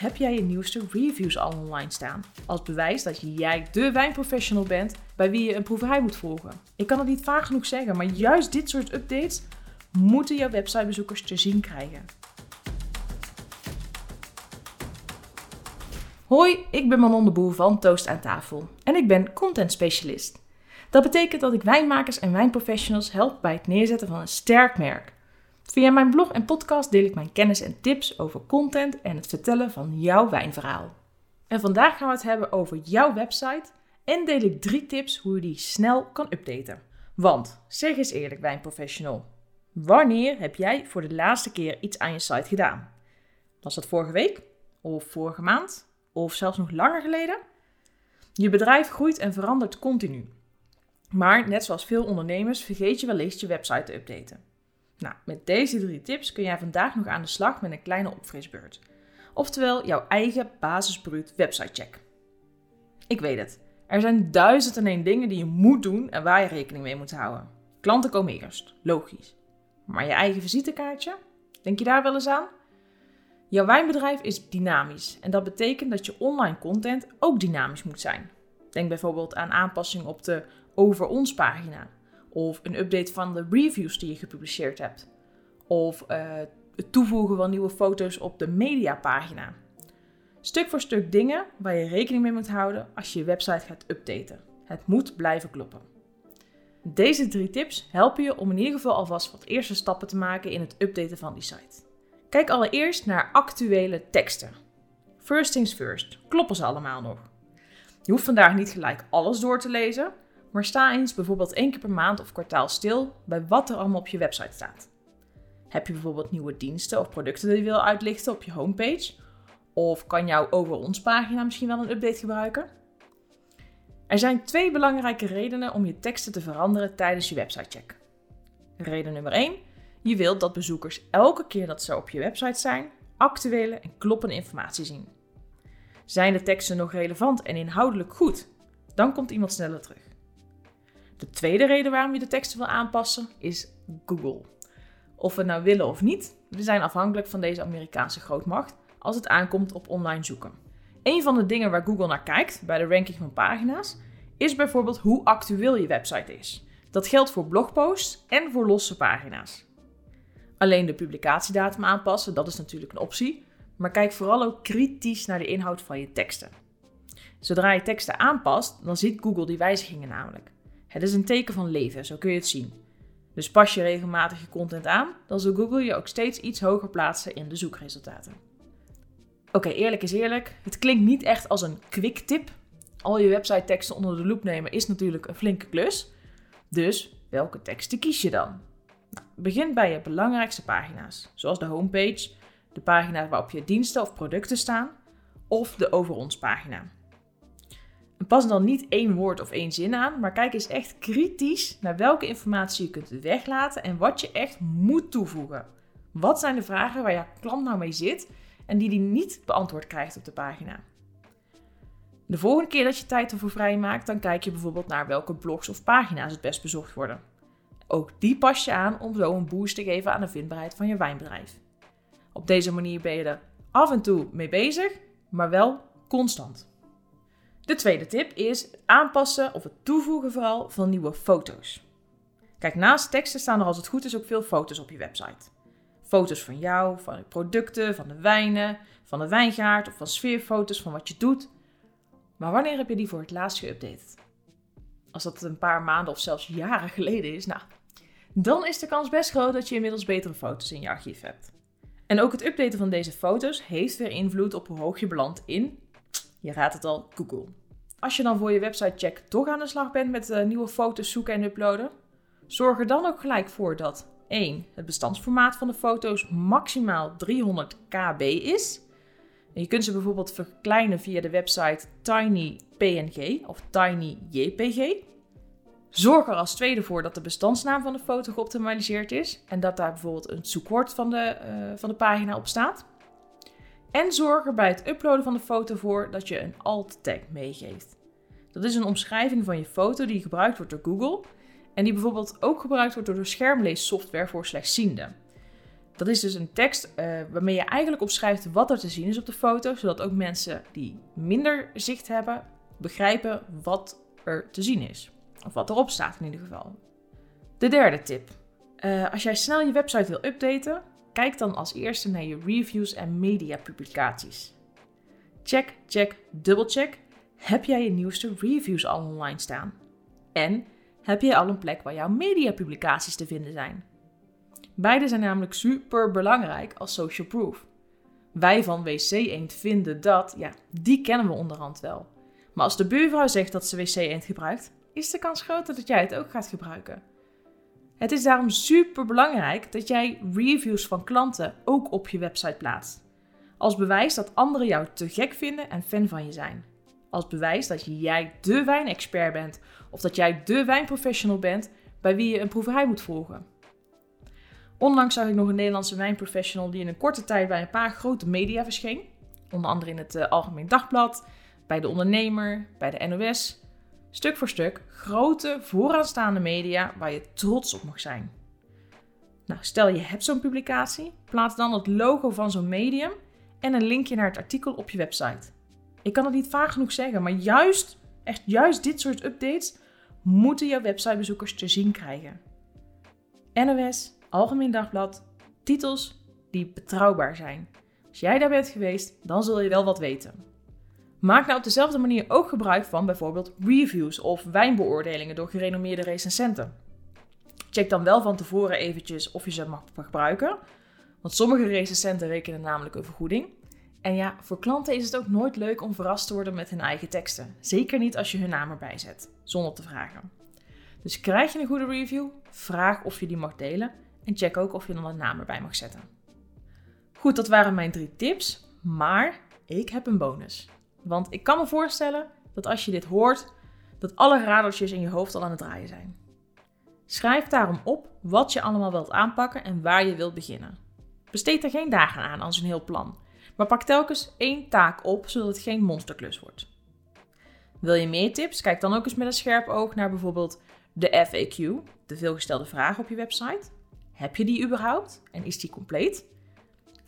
heb jij je nieuwste reviews al online staan. Als bewijs dat jij de wijnprofessional bent bij wie je een proeverij moet volgen. Ik kan het niet vaak genoeg zeggen, maar juist dit soort updates moeten jouw websitebezoekers te zien krijgen. Hoi, ik ben Manon de Boer van Toast aan tafel en ik ben content specialist. Dat betekent dat ik wijnmakers en wijnprofessionals help bij het neerzetten van een sterk merk. Via mijn blog en podcast deel ik mijn kennis en tips over content en het vertellen van jouw wijnverhaal. En vandaag gaan we het hebben over jouw website en deel ik drie tips hoe je die snel kan updaten. Want, zeg eens eerlijk wijnprofessional, wanneer heb jij voor de laatste keer iets aan je site gedaan? Was dat vorige week? Of vorige maand? Of zelfs nog langer geleden? Je bedrijf groeit en verandert continu. Maar net zoals veel ondernemers vergeet je wellicht je website te updaten. Nou, met deze drie tips kun jij vandaag nog aan de slag met een kleine opfrisbeurt. Oftewel jouw eigen basisbruut websitecheck. Ik weet het, er zijn duizend en één dingen die je moet doen en waar je rekening mee moet houden. Klanten komen eerst, logisch. Maar je eigen visitekaartje? Denk je daar wel eens aan? Jouw wijnbedrijf is dynamisch en dat betekent dat je online content ook dynamisch moet zijn. Denk bijvoorbeeld aan aanpassingen op de over ons pagina of een update van de reviews die je gepubliceerd hebt. Of uh, het toevoegen van nieuwe foto's op de mediapagina. Stuk voor stuk dingen waar je rekening mee moet houden als je je website gaat updaten. Het moet blijven kloppen. Deze drie tips helpen je om in ieder geval alvast wat eerste stappen te maken in het updaten van die site. Kijk allereerst naar actuele teksten. First things first, kloppen ze allemaal nog? Je hoeft vandaag niet gelijk alles door te lezen, maar sta eens bijvoorbeeld één keer per maand of kwartaal stil bij wat er allemaal op je website staat. Heb je bijvoorbeeld nieuwe diensten of producten die je wil uitlichten op je homepage? Of kan jouw over ons pagina misschien wel een update gebruiken? Er zijn twee belangrijke redenen om je teksten te veranderen tijdens je websitecheck. Reden nummer 1. Je wilt dat bezoekers elke keer dat ze op je website zijn, actuele en kloppende informatie zien. Zijn de teksten nog relevant en inhoudelijk goed? Dan komt iemand sneller terug. De tweede reden waarom je de teksten wil aanpassen is Google. Of we nou willen of niet, we zijn afhankelijk van deze Amerikaanse grootmacht als het aankomt op online zoeken. Een van de dingen waar Google naar kijkt bij de ranking van pagina's is bijvoorbeeld hoe actueel je website is. Dat geldt voor blogposts en voor losse pagina's. Alleen de publicatiedatum aanpassen, dat is natuurlijk een optie, maar kijk vooral ook kritisch naar de inhoud van je teksten. Zodra je teksten aanpast, dan ziet Google die wijzigingen namelijk. Het is een teken van leven, zo kun je het zien. Dus pas je regelmatig je content aan, dan zal Google je ook steeds iets hoger plaatsen in de zoekresultaten. Oké, eerlijk is eerlijk, het klinkt niet echt als een quick tip. Al je website teksten onder de loep nemen is natuurlijk een flinke klus. Dus welke teksten kies je dan? Nou, begin bij je belangrijkste pagina's, zoals de homepage, de pagina waarop je diensten of producten staan, of de over ons pagina. Pas dan niet één woord of één zin aan, maar kijk eens echt kritisch naar welke informatie je kunt weglaten en wat je echt moet toevoegen. Wat zijn de vragen waar je klant nou mee zit en die die niet beantwoord krijgt op de pagina? De volgende keer dat je tijd ervoor vrijmaakt, dan kijk je bijvoorbeeld naar welke blogs of pagina's het best bezocht worden. Ook die pas je aan om zo een boost te geven aan de vindbaarheid van je wijnbedrijf. Op deze manier ben je er af en toe mee bezig, maar wel constant. De tweede tip is het aanpassen of het toevoegen vooral van nieuwe foto's. Kijk, naast teksten staan er als het goed is ook veel foto's op je website. Foto's van jou, van de producten, van de wijnen, van de wijngaard of van sfeerfoto's van wat je doet. Maar wanneer heb je die voor het laatst geüpdate? Als dat een paar maanden of zelfs jaren geleden is, nou, dan is de kans best groot dat je inmiddels betere foto's in je archief hebt. En ook het updaten van deze foto's heeft weer invloed op hoe hoog je belandt in, je raadt het al, Google. Als je dan voor je website check toch aan de slag bent met uh, nieuwe foto's zoeken en uploaden, zorg er dan ook gelijk voor dat 1. Het bestandsformaat van de foto's maximaal 300 kb is. En je kunt ze bijvoorbeeld verkleinen via de website TinyPNG of TinyJPG. Zorg er als tweede voor dat de bestandsnaam van de foto geoptimaliseerd is en dat daar bijvoorbeeld een zoekwoord van de, uh, van de pagina op staat. En zorg er bij het uploaden van de foto voor dat je een alt tag meegeeft. Dat is een omschrijving van je foto die gebruikt wordt door Google en die bijvoorbeeld ook gebruikt wordt door de schermleessoftware voor slechtzienden. Dat is dus een tekst uh, waarmee je eigenlijk opschrijft wat er te zien is op de foto, zodat ook mensen die minder zicht hebben begrijpen wat er te zien is. Of wat erop staat in ieder geval. De derde tip. Uh, als jij snel je website wil updaten, kijk dan als eerste naar je reviews en mediapublicaties. Check, check, dubbelcheck. Heb jij je nieuwste reviews al online staan? En heb jij al een plek waar jouw mediapublicaties te vinden zijn? Beide zijn namelijk super belangrijk als social proof. Wij van WC Eend vinden dat, ja, die kennen we onderhand wel. Maar als de buurvrouw zegt dat ze WC Eend gebruikt, is de kans groter dat jij het ook gaat gebruiken. Het is daarom super belangrijk dat jij reviews van klanten ook op je website plaatst. Als bewijs dat anderen jou te gek vinden en fan van je zijn. Als bewijs dat jij de wijnexpert bent of dat jij de wijnprofessional bent bij wie je een proeverij moet volgen. Onlangs zag ik nog een Nederlandse wijnprofessional die in een korte tijd bij een paar grote media verscheen. Onder andere in het uh, Algemeen Dagblad, bij de Ondernemer, bij de NOS. Stuk voor stuk grote vooraanstaande media waar je trots op mag zijn. Nou, stel je hebt zo'n publicatie, plaats dan het logo van zo'n medium en een linkje naar het artikel op je website. Ik kan het niet vaak genoeg zeggen, maar juist, echt juist dit soort updates moeten jouw websitebezoekers te zien krijgen. NOS, Algemeen Dagblad, titels die betrouwbaar zijn. Als jij daar bent geweest, dan zul je wel wat weten. Maak nou op dezelfde manier ook gebruik van bijvoorbeeld reviews of wijnbeoordelingen door gerenommeerde recensenten. Check dan wel van tevoren eventjes of je ze mag gebruiken, want sommige recensenten rekenen namelijk een vergoeding. En ja, voor klanten is het ook nooit leuk om verrast te worden met hun eigen teksten. Zeker niet als je hun naam erbij zet, zonder te vragen. Dus krijg je een goede review, vraag of je die mag delen en check ook of je dan een naam erbij mag zetten. Goed, dat waren mijn drie tips, maar ik heb een bonus. Want ik kan me voorstellen dat als je dit hoort, dat alle radertjes in je hoofd al aan het draaien zijn. Schrijf daarom op wat je allemaal wilt aanpakken en waar je wilt beginnen. Besteed er geen dagen aan als een heel plan, maar pak telkens één taak op zodat het geen monsterklus wordt. Wil je meer tips? Kijk dan ook eens met een scherp oog naar bijvoorbeeld de FAQ, de veelgestelde vraag op je website. Heb je die überhaupt en is die compleet?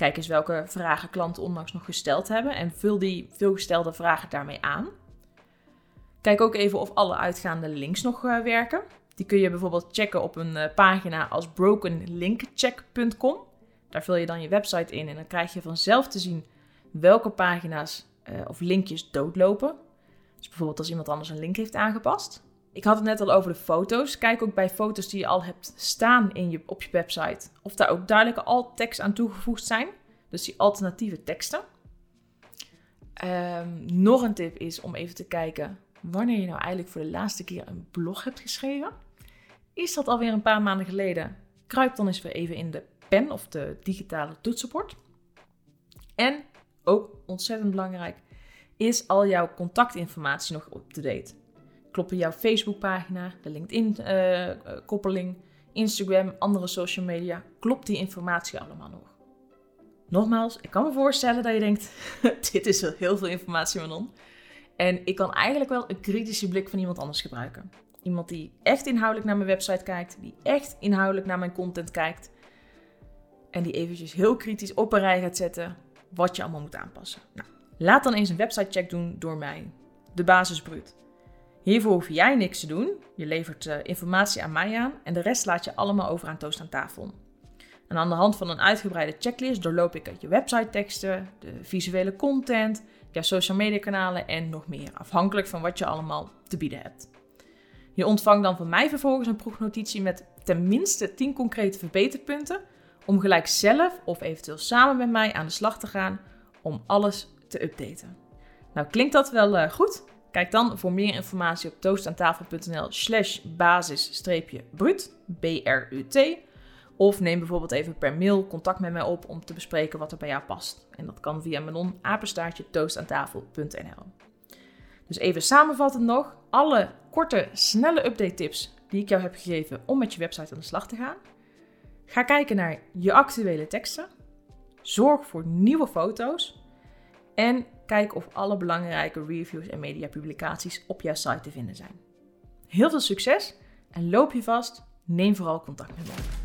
Kijk eens welke vragen klanten onlangs nog gesteld hebben en vul die veelgestelde vragen daarmee aan. Kijk ook even of alle uitgaande links nog uh, werken. Die kun je bijvoorbeeld checken op een uh, pagina als brokenlinkcheck.com. Daar vul je dan je website in en dan krijg je vanzelf te zien welke pagina's uh, of linkjes doodlopen. Dus bijvoorbeeld als iemand anders een link heeft aangepast. Ik had het net al over de foto's. Kijk ook bij foto's die je al hebt staan in je, op je website. Of daar ook duidelijke alt-tekst aan toegevoegd zijn. Dus die alternatieve teksten. Um, nog een tip is om even te kijken wanneer je nou eigenlijk voor de laatste keer een blog hebt geschreven. Is dat alweer een paar maanden geleden? Kruip dan eens weer even in de pen of de digitale toetsenbord. En ook ontzettend belangrijk, is al jouw contactinformatie nog up-to-date? Kloppen jouw Facebookpagina, de LinkedIn-koppeling, Instagram, andere social media, klopt die informatie allemaal nog? Nogmaals, ik kan me voorstellen dat je denkt, dit is heel veel informatie, Manon. En ik kan eigenlijk wel een kritische blik van iemand anders gebruiken. Iemand die echt inhoudelijk naar mijn website kijkt, die echt inhoudelijk naar mijn content kijkt. En die eventjes heel kritisch op een rij gaat zetten wat je allemaal moet aanpassen. Nou, laat dan eens een websitecheck doen door mij. De basis bruut. Hiervoor hoef jij niks te doen. Je levert uh, informatie aan mij aan en de rest laat je allemaal over aan Toast aan tafel. En aan de hand van een uitgebreide checklist doorloop ik je website teksten, de visuele content, jouw social media kanalen en nog meer, afhankelijk van wat je allemaal te bieden hebt. Je ontvangt dan van mij vervolgens een proefnotitie met tenminste 10 concrete verbeterpunten om gelijk zelf of eventueel samen met mij aan de slag te gaan om alles te updaten. Nou, klinkt dat wel uh, goed? Kijk dan voor meer informatie op toostaantafel.nl slash basis-brut, B-R-U-T. Of neem bijvoorbeeld even per mail contact met mij op om te bespreken wat er bij jou past. En dat kan via mijn apenstaartje toostaantafel.nl. Dus even samenvattend nog, alle korte, snelle update tips die ik jou heb gegeven om met je website aan de slag te gaan. Ga kijken naar je actuele teksten. Zorg voor nieuwe foto's. En kijk of alle belangrijke reviews en mediapublicaties op jouw site te vinden zijn. Heel veel succes en loop je vast, neem vooral contact met me